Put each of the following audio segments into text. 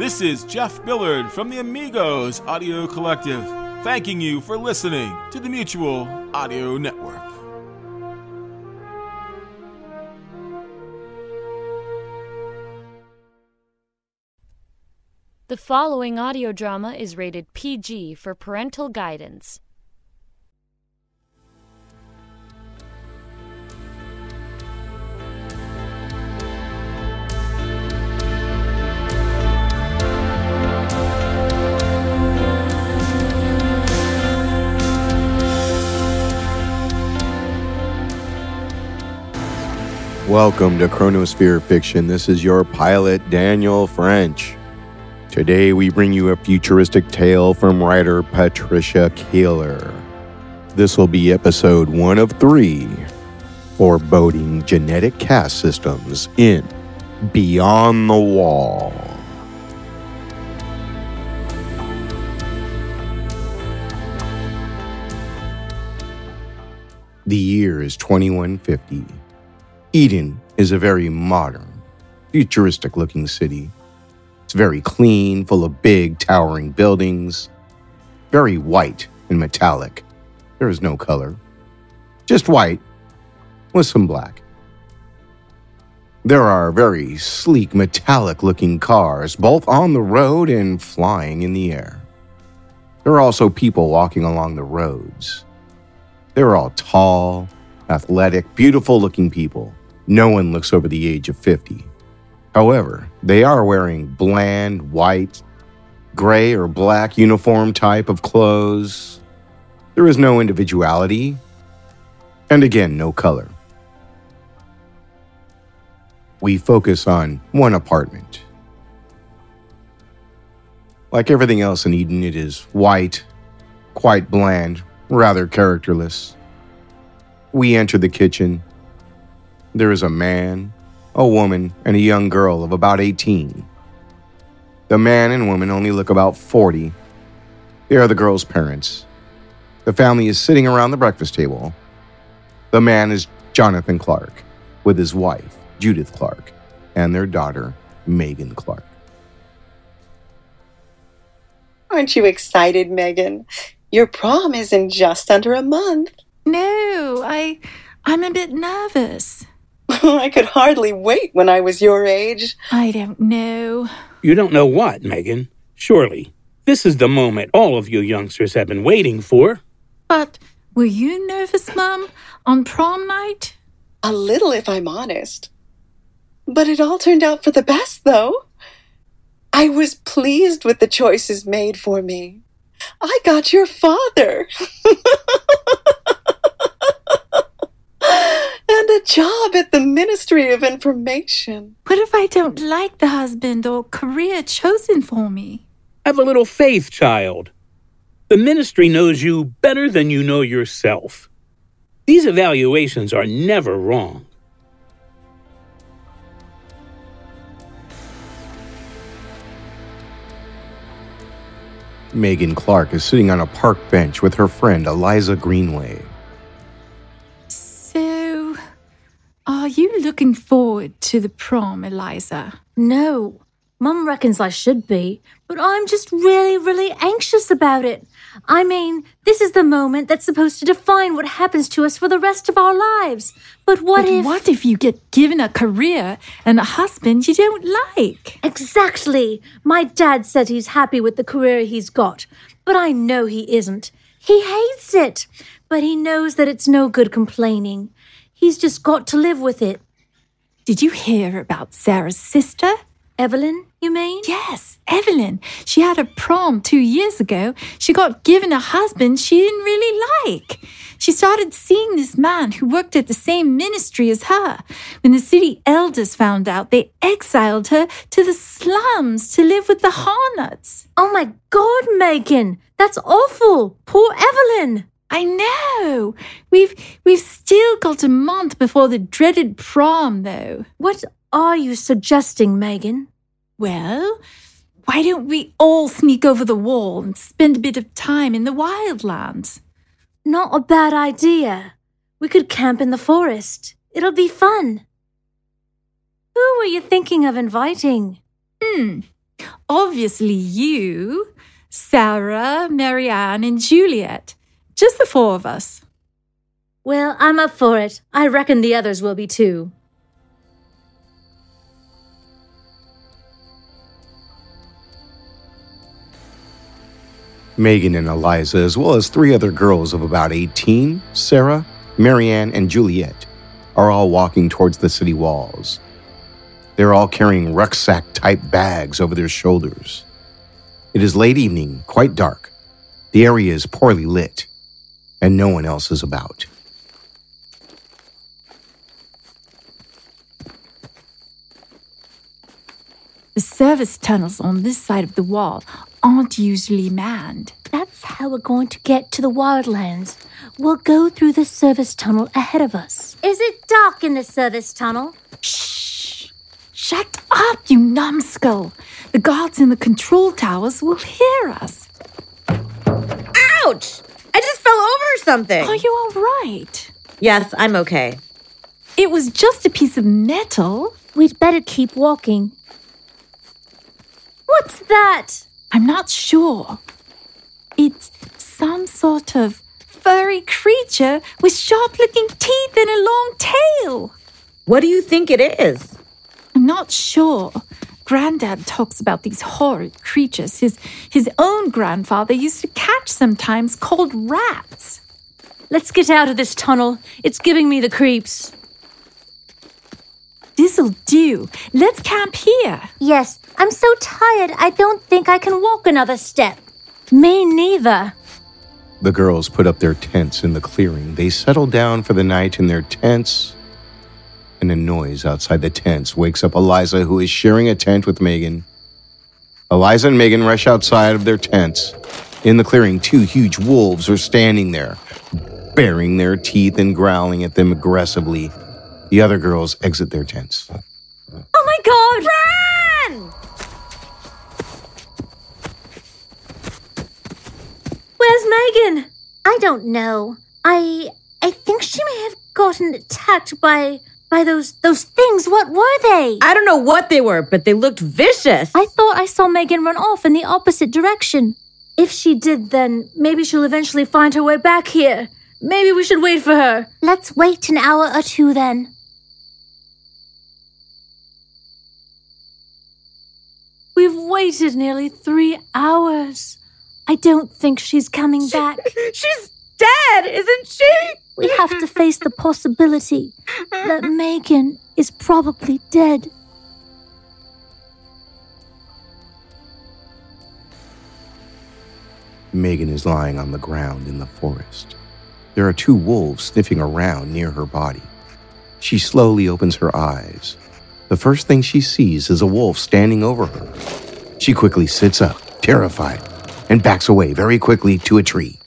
This is Jeff Billard from the Amigos Audio Collective, thanking you for listening to the Mutual Audio Network. The following audio drama is rated PG for parental guidance. Welcome to Chronosphere Fiction. This is your pilot, Daniel French. Today, we bring you a futuristic tale from writer Patricia Keeler. This will be episode one of three Foreboding Genetic Caste Systems in Beyond the Wall. The year is 2150. Eden is a very modern, futuristic looking city. It's very clean, full of big, towering buildings, very white and metallic. There is no color, just white with some black. There are very sleek, metallic looking cars, both on the road and flying in the air. There are also people walking along the roads. They're all tall, athletic, beautiful looking people. No one looks over the age of 50. However, they are wearing bland, white, gray, or black uniform type of clothes. There is no individuality, and again, no color. We focus on one apartment. Like everything else in Eden, it is white, quite bland, rather characterless. We enter the kitchen. There is a man, a woman, and a young girl of about 18. The man and woman only look about 40. They are the girl's parents. The family is sitting around the breakfast table. The man is Jonathan Clark, with his wife, Judith Clark, and their daughter, Megan Clark. Aren't you excited, Megan? Your prom is in just under a month. No, I I'm a bit nervous. I could hardly wait when I was your age. I don't know. You don't know what, Megan? Surely. This is the moment all of you youngsters have been waiting for. But were you nervous, Mum, on prom night? A little, if I'm honest. But it all turned out for the best, though. I was pleased with the choices made for me. I got your father. and a job at the Ministry of Information. What if I don't like the husband or career chosen for me? Have a little faith, child. The ministry knows you better than you know yourself. These evaluations are never wrong. Megan Clark is sitting on a park bench with her friend Eliza Greenway. To the prom, Eliza? No. Mum reckons I should be, but I'm just really, really anxious about it. I mean, this is the moment that's supposed to define what happens to us for the rest of our lives. But what but if. what if you get given a career and a husband you don't like? Exactly. My dad said he's happy with the career he's got, but I know he isn't. He hates it, but he knows that it's no good complaining. He's just got to live with it. Did you hear about Sarah's sister? Evelyn, you mean? Yes, Evelyn. She had a prom two years ago. She got given a husband she didn't really like. She started seeing this man who worked at the same ministry as her. When the city elders found out, they exiled her to the slums to live with the Harnots. Oh my god, Megan! That's awful! Poor Evelyn! I know. We've we've still got a month before the dreaded prom though. What are you suggesting, Megan? Well, why don't we all sneak over the wall and spend a bit of time in the wildlands? Not a bad idea. We could camp in the forest. It'll be fun. Who were you thinking of inviting? Hmm. Obviously you, Sarah, Marianne, and Juliet. Just the four of us. Well, I'm up for it. I reckon the others will be too. Megan and Eliza, as well as three other girls of about 18, Sarah, Marianne, and Juliet, are all walking towards the city walls. They're all carrying rucksack type bags over their shoulders. It is late evening, quite dark. The area is poorly lit, and no one else is about. The service tunnels on this side of the wall aren't usually manned. That's how we're going to get to the wildlands. We'll go through the service tunnel ahead of us. Is it dark in the service tunnel? Shh! Shut up, you numbskull! The guards in the control towers will hear us. Ouch! I just fell over something. Are you all right? Yes, I'm okay. It was just a piece of metal. We'd better keep walking. What's that? I'm not sure. It's some sort of furry creature with sharp looking teeth and a long tail. What do you think it is? I'm not sure. Granddad talks about these horrid creatures his, his own grandfather used to catch sometimes called rats. Let's get out of this tunnel. It's giving me the creeps. This'll do. Let's camp here. Yes, I'm so tired I don't think I can walk another step. Me neither. The girls put up their tents in the clearing. They settle down for the night in their tents, and a noise outside the tents wakes up Eliza, who is sharing a tent with Megan. Eliza and Megan rush outside of their tents. In the clearing, two huge wolves are standing there, baring their teeth and growling at them aggressively. The other girls exit their tents. Oh my god! Run! Where's Megan? I don't know. I I think she may have gotten attacked by by those those things. What were they? I don't know what they were, but they looked vicious. I thought I saw Megan run off in the opposite direction. If she did, then maybe she'll eventually find her way back here. Maybe we should wait for her. Let's wait an hour or two then. We've waited nearly three hours. I don't think she's coming back. She's dead, isn't she? We have to face the possibility that Megan is probably dead. Megan is lying on the ground in the forest. There are two wolves sniffing around near her body. She slowly opens her eyes. The first thing she sees is a wolf standing over her. She quickly sits up, terrified, and backs away very quickly to a tree.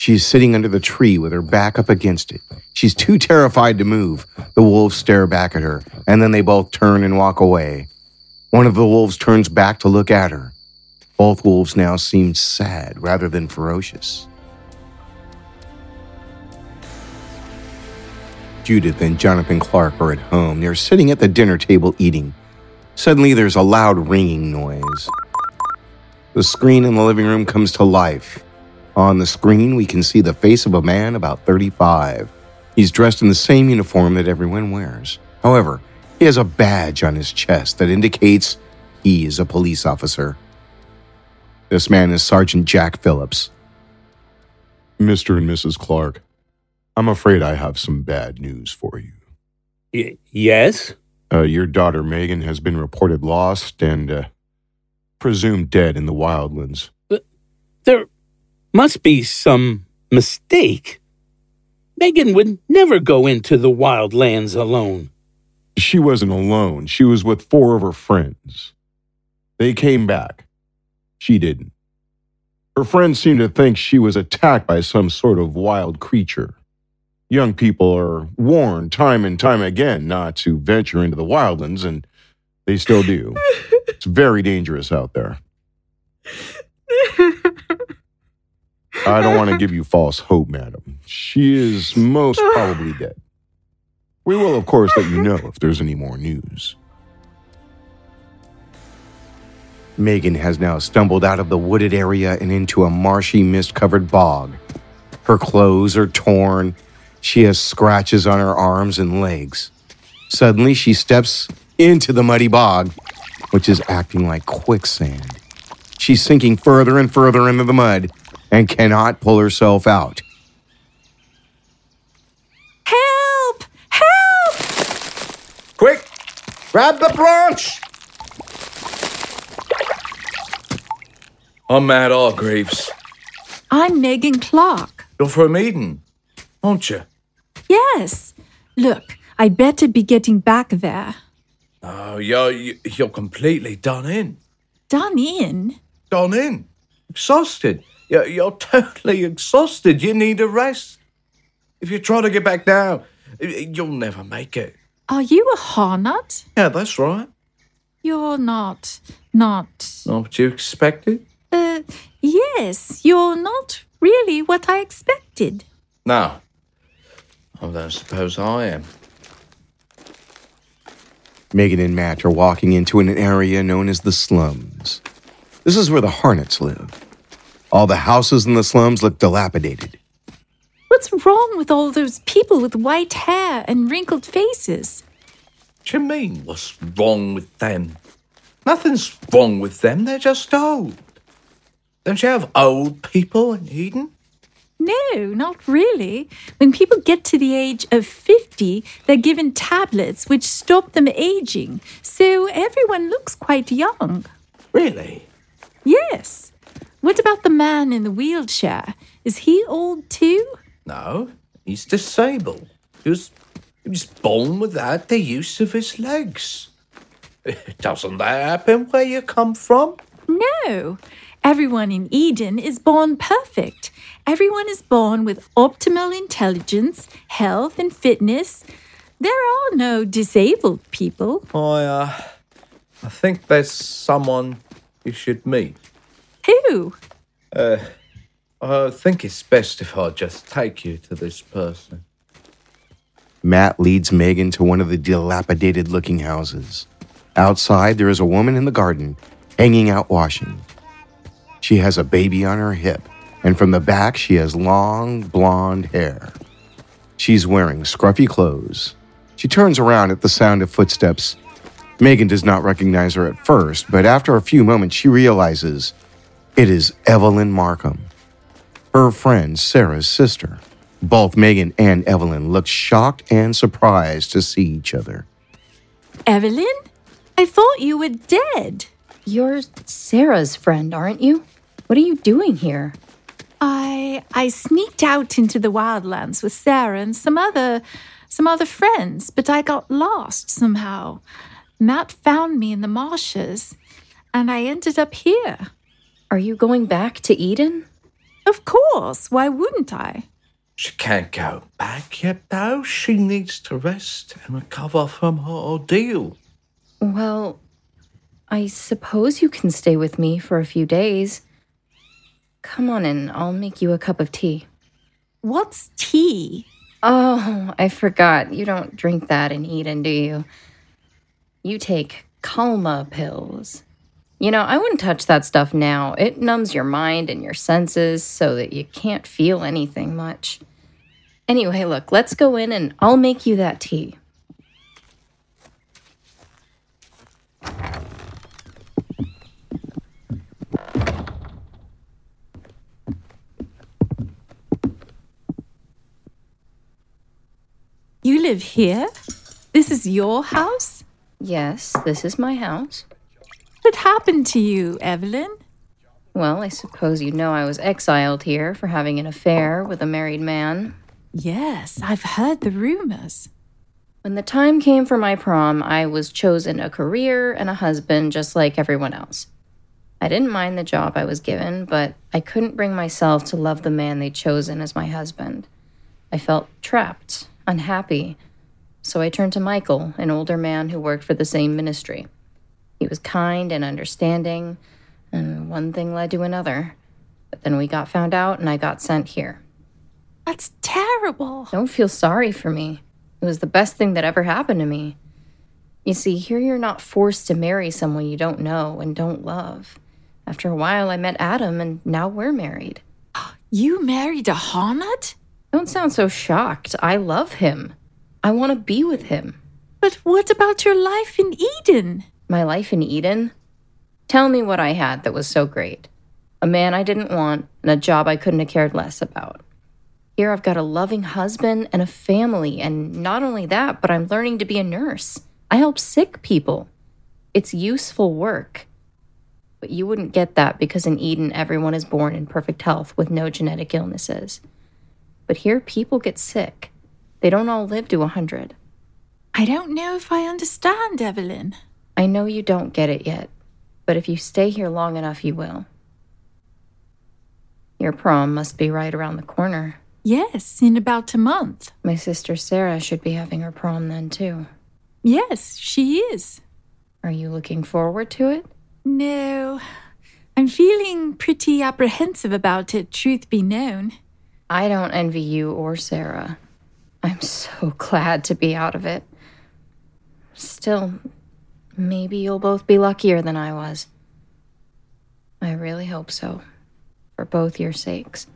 She is sitting under the tree with her back up against it. She's too terrified to move. The wolves stare back at her, and then they both turn and walk away. One of the wolves turns back to look at her. Both wolves now seem sad rather than ferocious. Judith and Jonathan Clark are at home. They're sitting at the dinner table eating. Suddenly, there's a loud ringing noise. The screen in the living room comes to life. On the screen, we can see the face of a man about 35. He's dressed in the same uniform that everyone wears. However, he has a badge on his chest that indicates he is a police officer. This man is Sergeant Jack Phillips. Mr. and Mrs. Clark, I'm afraid I have some bad news for you. Y- yes? Uh, your daughter Megan has been reported lost and uh, presumed dead in the wildlands. There must be some mistake. Megan would never go into the wildlands alone. She wasn't alone. She was with four of her friends. They came back. She didn't. Her friends seemed to think she was attacked by some sort of wild creature. Young people are warned time and time again not to venture into the wildlands, and they still do. It's very dangerous out there. I don't want to give you false hope, madam. She is most probably dead. We will, of course, let you know if there's any more news. Megan has now stumbled out of the wooded area and into a marshy, mist covered bog. Her clothes are torn. She has scratches on her arms and legs. Suddenly, she steps into the muddy bog, which is acting like quicksand. She's sinking further and further into the mud and cannot pull herself out. Help! Help! Quick! Grab the branch! I'm Matt Hargreaves. I'm Megan Clark. You're from Eden, aren't you? Yes. Look, I better be getting back there. Oh, you're, you're completely done in. Done in? Done in. Exhausted. You're, you're totally exhausted. You need a rest. If you try to get back now, you'll never make it. Are you a Harnot? Yeah, that's right. You're not. Not. Not what you expected? Uh, yes, you're not really what I expected. No. I don't suppose I am. Megan and Matt are walking into an area known as the slums. This is where the Harnots live. All the houses in the slums look dilapidated. What's wrong with all those people with white hair and wrinkled faces? What do you mean, what's wrong with them? Nothing's wrong with them, they're just old. Don't you have old people in Eden? No, not really. When people get to the age of 50, they're given tablets which stop them aging, so everyone looks quite young. Really? Yes. What about the man in the wheelchair? Is he old too? No, he's disabled. He was, he was born without the use of his legs. Doesn't that happen where you come from? No. Everyone in Eden is born perfect. Everyone is born with optimal intelligence, health, and fitness. There are no disabled people. I, uh, I think there's someone you should meet. Who? Uh, I think it's best if I just take you to this person. Matt leads Megan to one of the dilapidated looking houses. Outside, there is a woman in the garden, hanging out washing. She has a baby on her hip, and from the back, she has long blonde hair. She's wearing scruffy clothes. She turns around at the sound of footsteps. Megan does not recognize her at first, but after a few moments, she realizes it is Evelyn Markham, her friend Sarah's sister. Both Megan and Evelyn look shocked and surprised to see each other. Evelyn? I thought you were dead. You're Sarah's friend, aren't you? What are you doing here? I I sneaked out into the wildlands with Sarah and some other some other friends, but I got lost somehow. Matt found me in the marshes, and I ended up here. Are you going back to Eden? Of course. Why wouldn't I? She can't go back yet, though. She needs to rest and recover from her ordeal. Well, I suppose you can stay with me for a few days. Come on in, I'll make you a cup of tea. What's tea? Oh, I forgot. You don't drink that in Eden, do you? You take Calma pills. You know, I wouldn't touch that stuff now. It numbs your mind and your senses so that you can't feel anything much. Anyway, look, let's go in and I'll make you that tea. You live here? This is your house? Yes, this is my house. What happened to you, Evelyn? Well, I suppose you know I was exiled here for having an affair with a married man. Yes, I've heard the rumors. When the time came for my prom, I was chosen a career and a husband just like everyone else. I didn't mind the job I was given, but I couldn't bring myself to love the man they'd chosen as my husband. I felt trapped, unhappy, so I turned to Michael, an older man who worked for the same ministry. He was kind and understanding, and one thing led to another. But then we got found out and I got sent here. That's terrible. Don't feel sorry for me. It was the best thing that ever happened to me. You see, here you're not forced to marry someone you don't know and don't love. After a while, I met Adam, and now we're married. You married a Harnot? Don't sound so shocked. I love him. I want to be with him. But what about your life in Eden? My life in Eden? Tell me what I had that was so great. A man I didn't want, and a job I couldn't have cared less about. Here I've got a loving husband and a family, and not only that, but I'm learning to be a nurse. I help sick people. It's useful work. But you wouldn't get that because in Eden, everyone is born in perfect health with no genetic illnesses. But here, people get sick. They don't all live to a 100. I don't know if I understand, Evelyn. I know you don't get it yet, but if you stay here long enough, you will. Your prom must be right around the corner. Yes, in about a month. My sister Sarah should be having her prom then, too. Yes, she is. Are you looking forward to it? No. I'm feeling pretty apprehensive about it, truth be known. I don't envy you or Sarah. I'm so glad to be out of it. Still, maybe you'll both be luckier than I was. I really hope so, for both your sakes.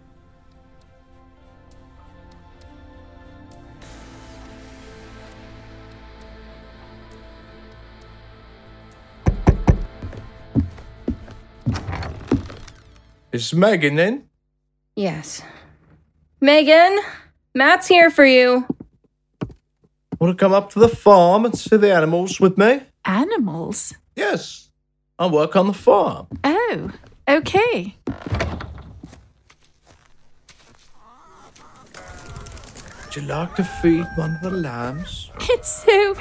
Is Megan in? Yes. Megan, Matt's here for you. Want to come up to the farm and see the animals with me? Animals? Yes. I work on the farm. Oh, okay. Would you like to feed one of the lambs? It's so,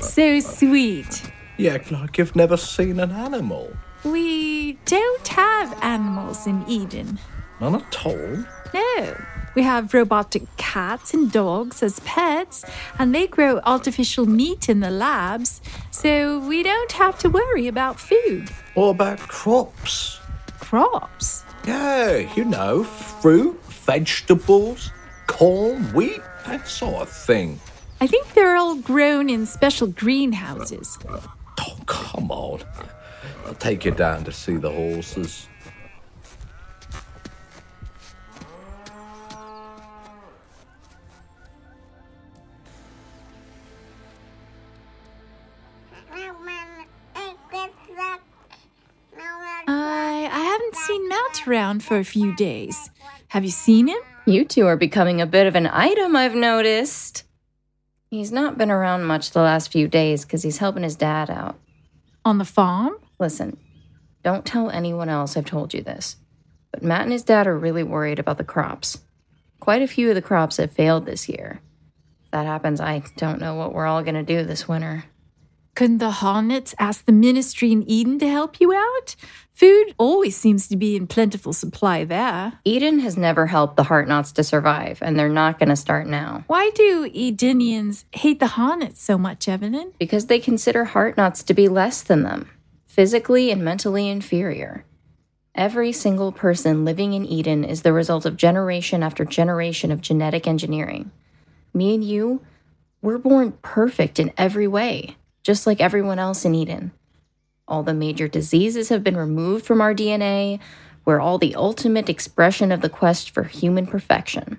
so sweet. You act like you've never seen an animal. We don't have animals in Eden. None at all. No. We have robotic cats and dogs as pets, and they grow artificial meat in the labs, so we don't have to worry about food. Or about crops? Crops? Yeah, you know, fruit, vegetables, corn, wheat, that sort of thing. I think they're all grown in special greenhouses. Oh, come on. I'll take you down to see the horses. Matt around for a few days. Have you seen him? You two are becoming a bit of an item, I've noticed. He's not been around much the last few days because he's helping his dad out. On the farm? Listen, don't tell anyone else I've told you this, but Matt and his dad are really worried about the crops. Quite a few of the crops have failed this year. If that happens, I don't know what we're all going to do this winter. Couldn't the Harnots ask the ministry in Eden to help you out? Food always seems to be in plentiful supply there. Eden has never helped the Harnots to survive, and they're not going to start now. Why do Edenians hate the Harnots so much, Evelyn? Because they consider Harnots to be less than them, physically and mentally inferior. Every single person living in Eden is the result of generation after generation of genetic engineering. Me and you, we're born perfect in every way, just like everyone else in Eden. All the major diseases have been removed from our DNA. We're all the ultimate expression of the quest for human perfection.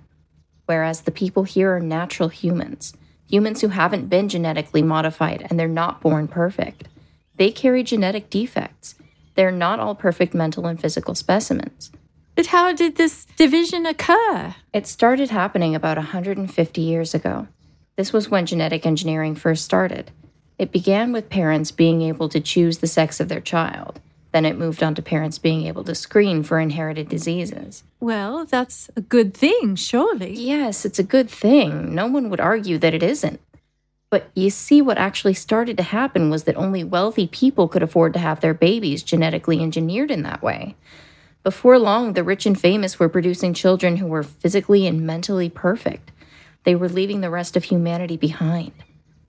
Whereas the people here are natural humans, humans who haven't been genetically modified and they're not born perfect. They carry genetic defects. They're not all perfect mental and physical specimens. But how did this division occur? It started happening about 150 years ago. This was when genetic engineering first started. It began with parents being able to choose the sex of their child. Then it moved on to parents being able to screen for inherited diseases. Well, that's a good thing, surely. Yes, it's a good thing. No one would argue that it isn't. But you see, what actually started to happen was that only wealthy people could afford to have their babies genetically engineered in that way. Before long, the rich and famous were producing children who were physically and mentally perfect. They were leaving the rest of humanity behind.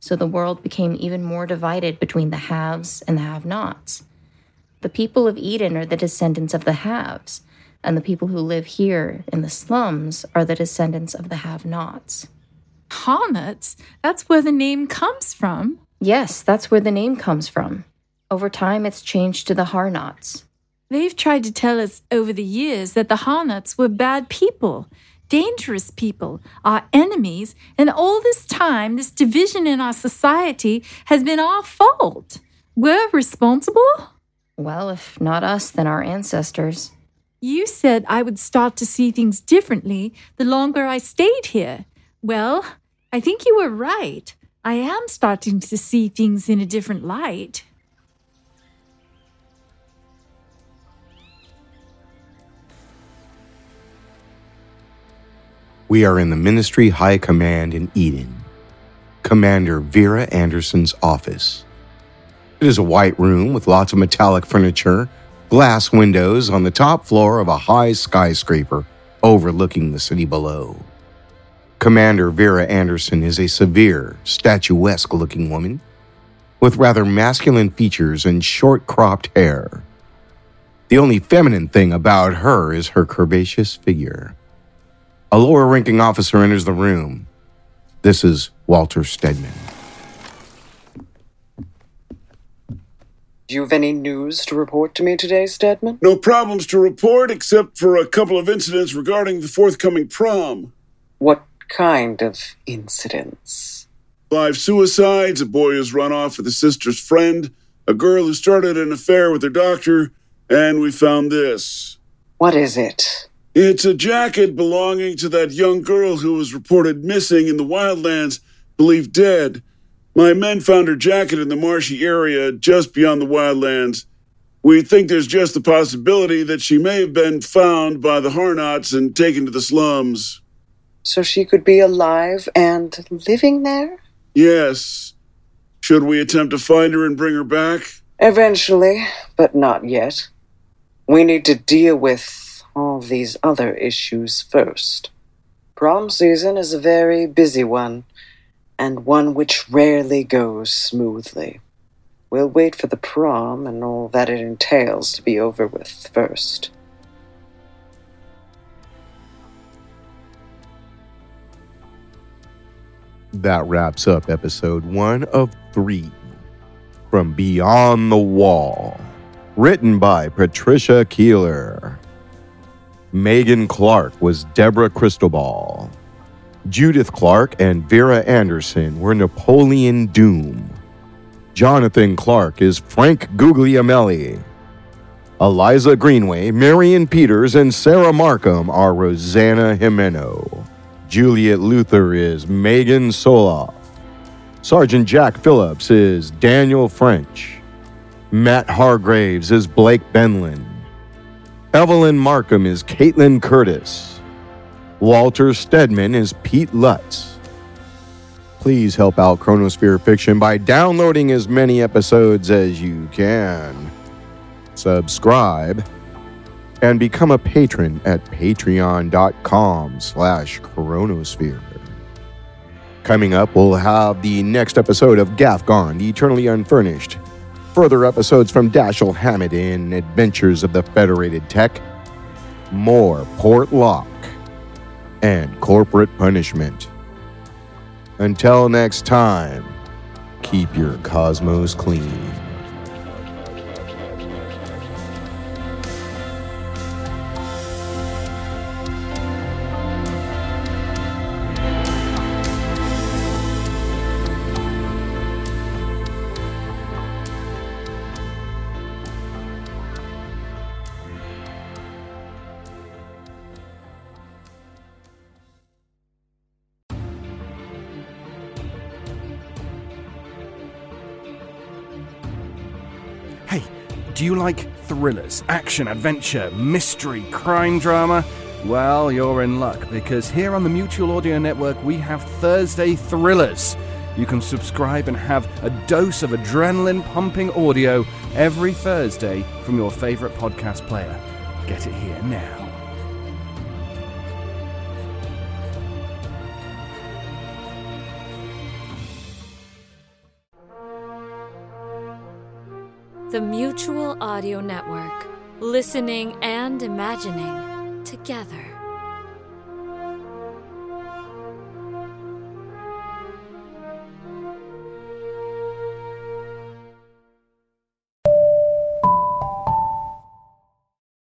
So the world became even more divided between the haves and the have nots. The people of Eden are the descendants of the haves, and the people who live here in the slums are the descendants of the have nots. Harnots? That's where the name comes from. Yes, that's where the name comes from. Over time, it's changed to the Harnots. They've tried to tell us over the years that the Harnots were bad people, dangerous people, our enemies, and all this time, this division in our society has been our fault. We're responsible? Well, if not us, then our ancestors. You said I would start to see things differently the longer I stayed here. Well, I think you were right. I am starting to see things in a different light. We are in the Ministry High Command in Eden, Commander Vera Anderson's office. It is a white room with lots of metallic furniture, glass windows on the top floor of a high skyscraper overlooking the city below. Commander Vera Anderson is a severe, statuesque looking woman with rather masculine features and short cropped hair. The only feminine thing about her is her curvaceous figure. A lower ranking officer enters the room. This is Walter Stedman. Do you have any news to report to me today, Stedman? No problems to report except for a couple of incidents regarding the forthcoming prom. What kind of incidents? Five suicides, a boy who's run off with his sister's friend, a girl who started an affair with her doctor, and we found this. What is it? It's a jacket belonging to that young girl who was reported missing in the wildlands, believed dead. My men found her jacket in the marshy area just beyond the wildlands. We think there's just the possibility that she may have been found by the Harnots and taken to the slums. So she could be alive and living there? Yes. Should we attempt to find her and bring her back? Eventually, but not yet. We need to deal with all these other issues first. Prom season is a very busy one, and one which rarely goes smoothly. We'll wait for the prom and all that it entails to be over with first. That wraps up episode one of three from Beyond the Wall, written by Patricia Keeler. Megan Clark was Deborah Cristobal. Judith Clark and Vera Anderson were Napoleon Doom. Jonathan Clark is Frank Guglielmelli. Eliza Greenway, Marion Peters, and Sarah Markham are Rosanna Jimeno. Juliet Luther is Megan Soloff. Sergeant Jack Phillips is Daniel French. Matt Hargraves is Blake Benlin. Evelyn Markham is Caitlin Curtis. Walter Stedman is Pete Lutz. Please help out Chronosphere Fiction by downloading as many episodes as you can. Subscribe and become a patron at patreon.com slash chronosphere. Coming up, we'll have the next episode of Gafgon, the Eternally Unfurnished. Further episodes from Dashiell Hammett in Adventures of the Federated Tech. More Port Lock and corporate punishment. Until next time, keep your cosmos clean. Hey, do you like thrillers, action, adventure, mystery, crime drama? Well, you're in luck because here on the Mutual Audio Network we have Thursday Thrillers. You can subscribe and have a dose of adrenaline pumping audio every Thursday from your favorite podcast player. Get it here now. Audio Network. Listening and imagining together.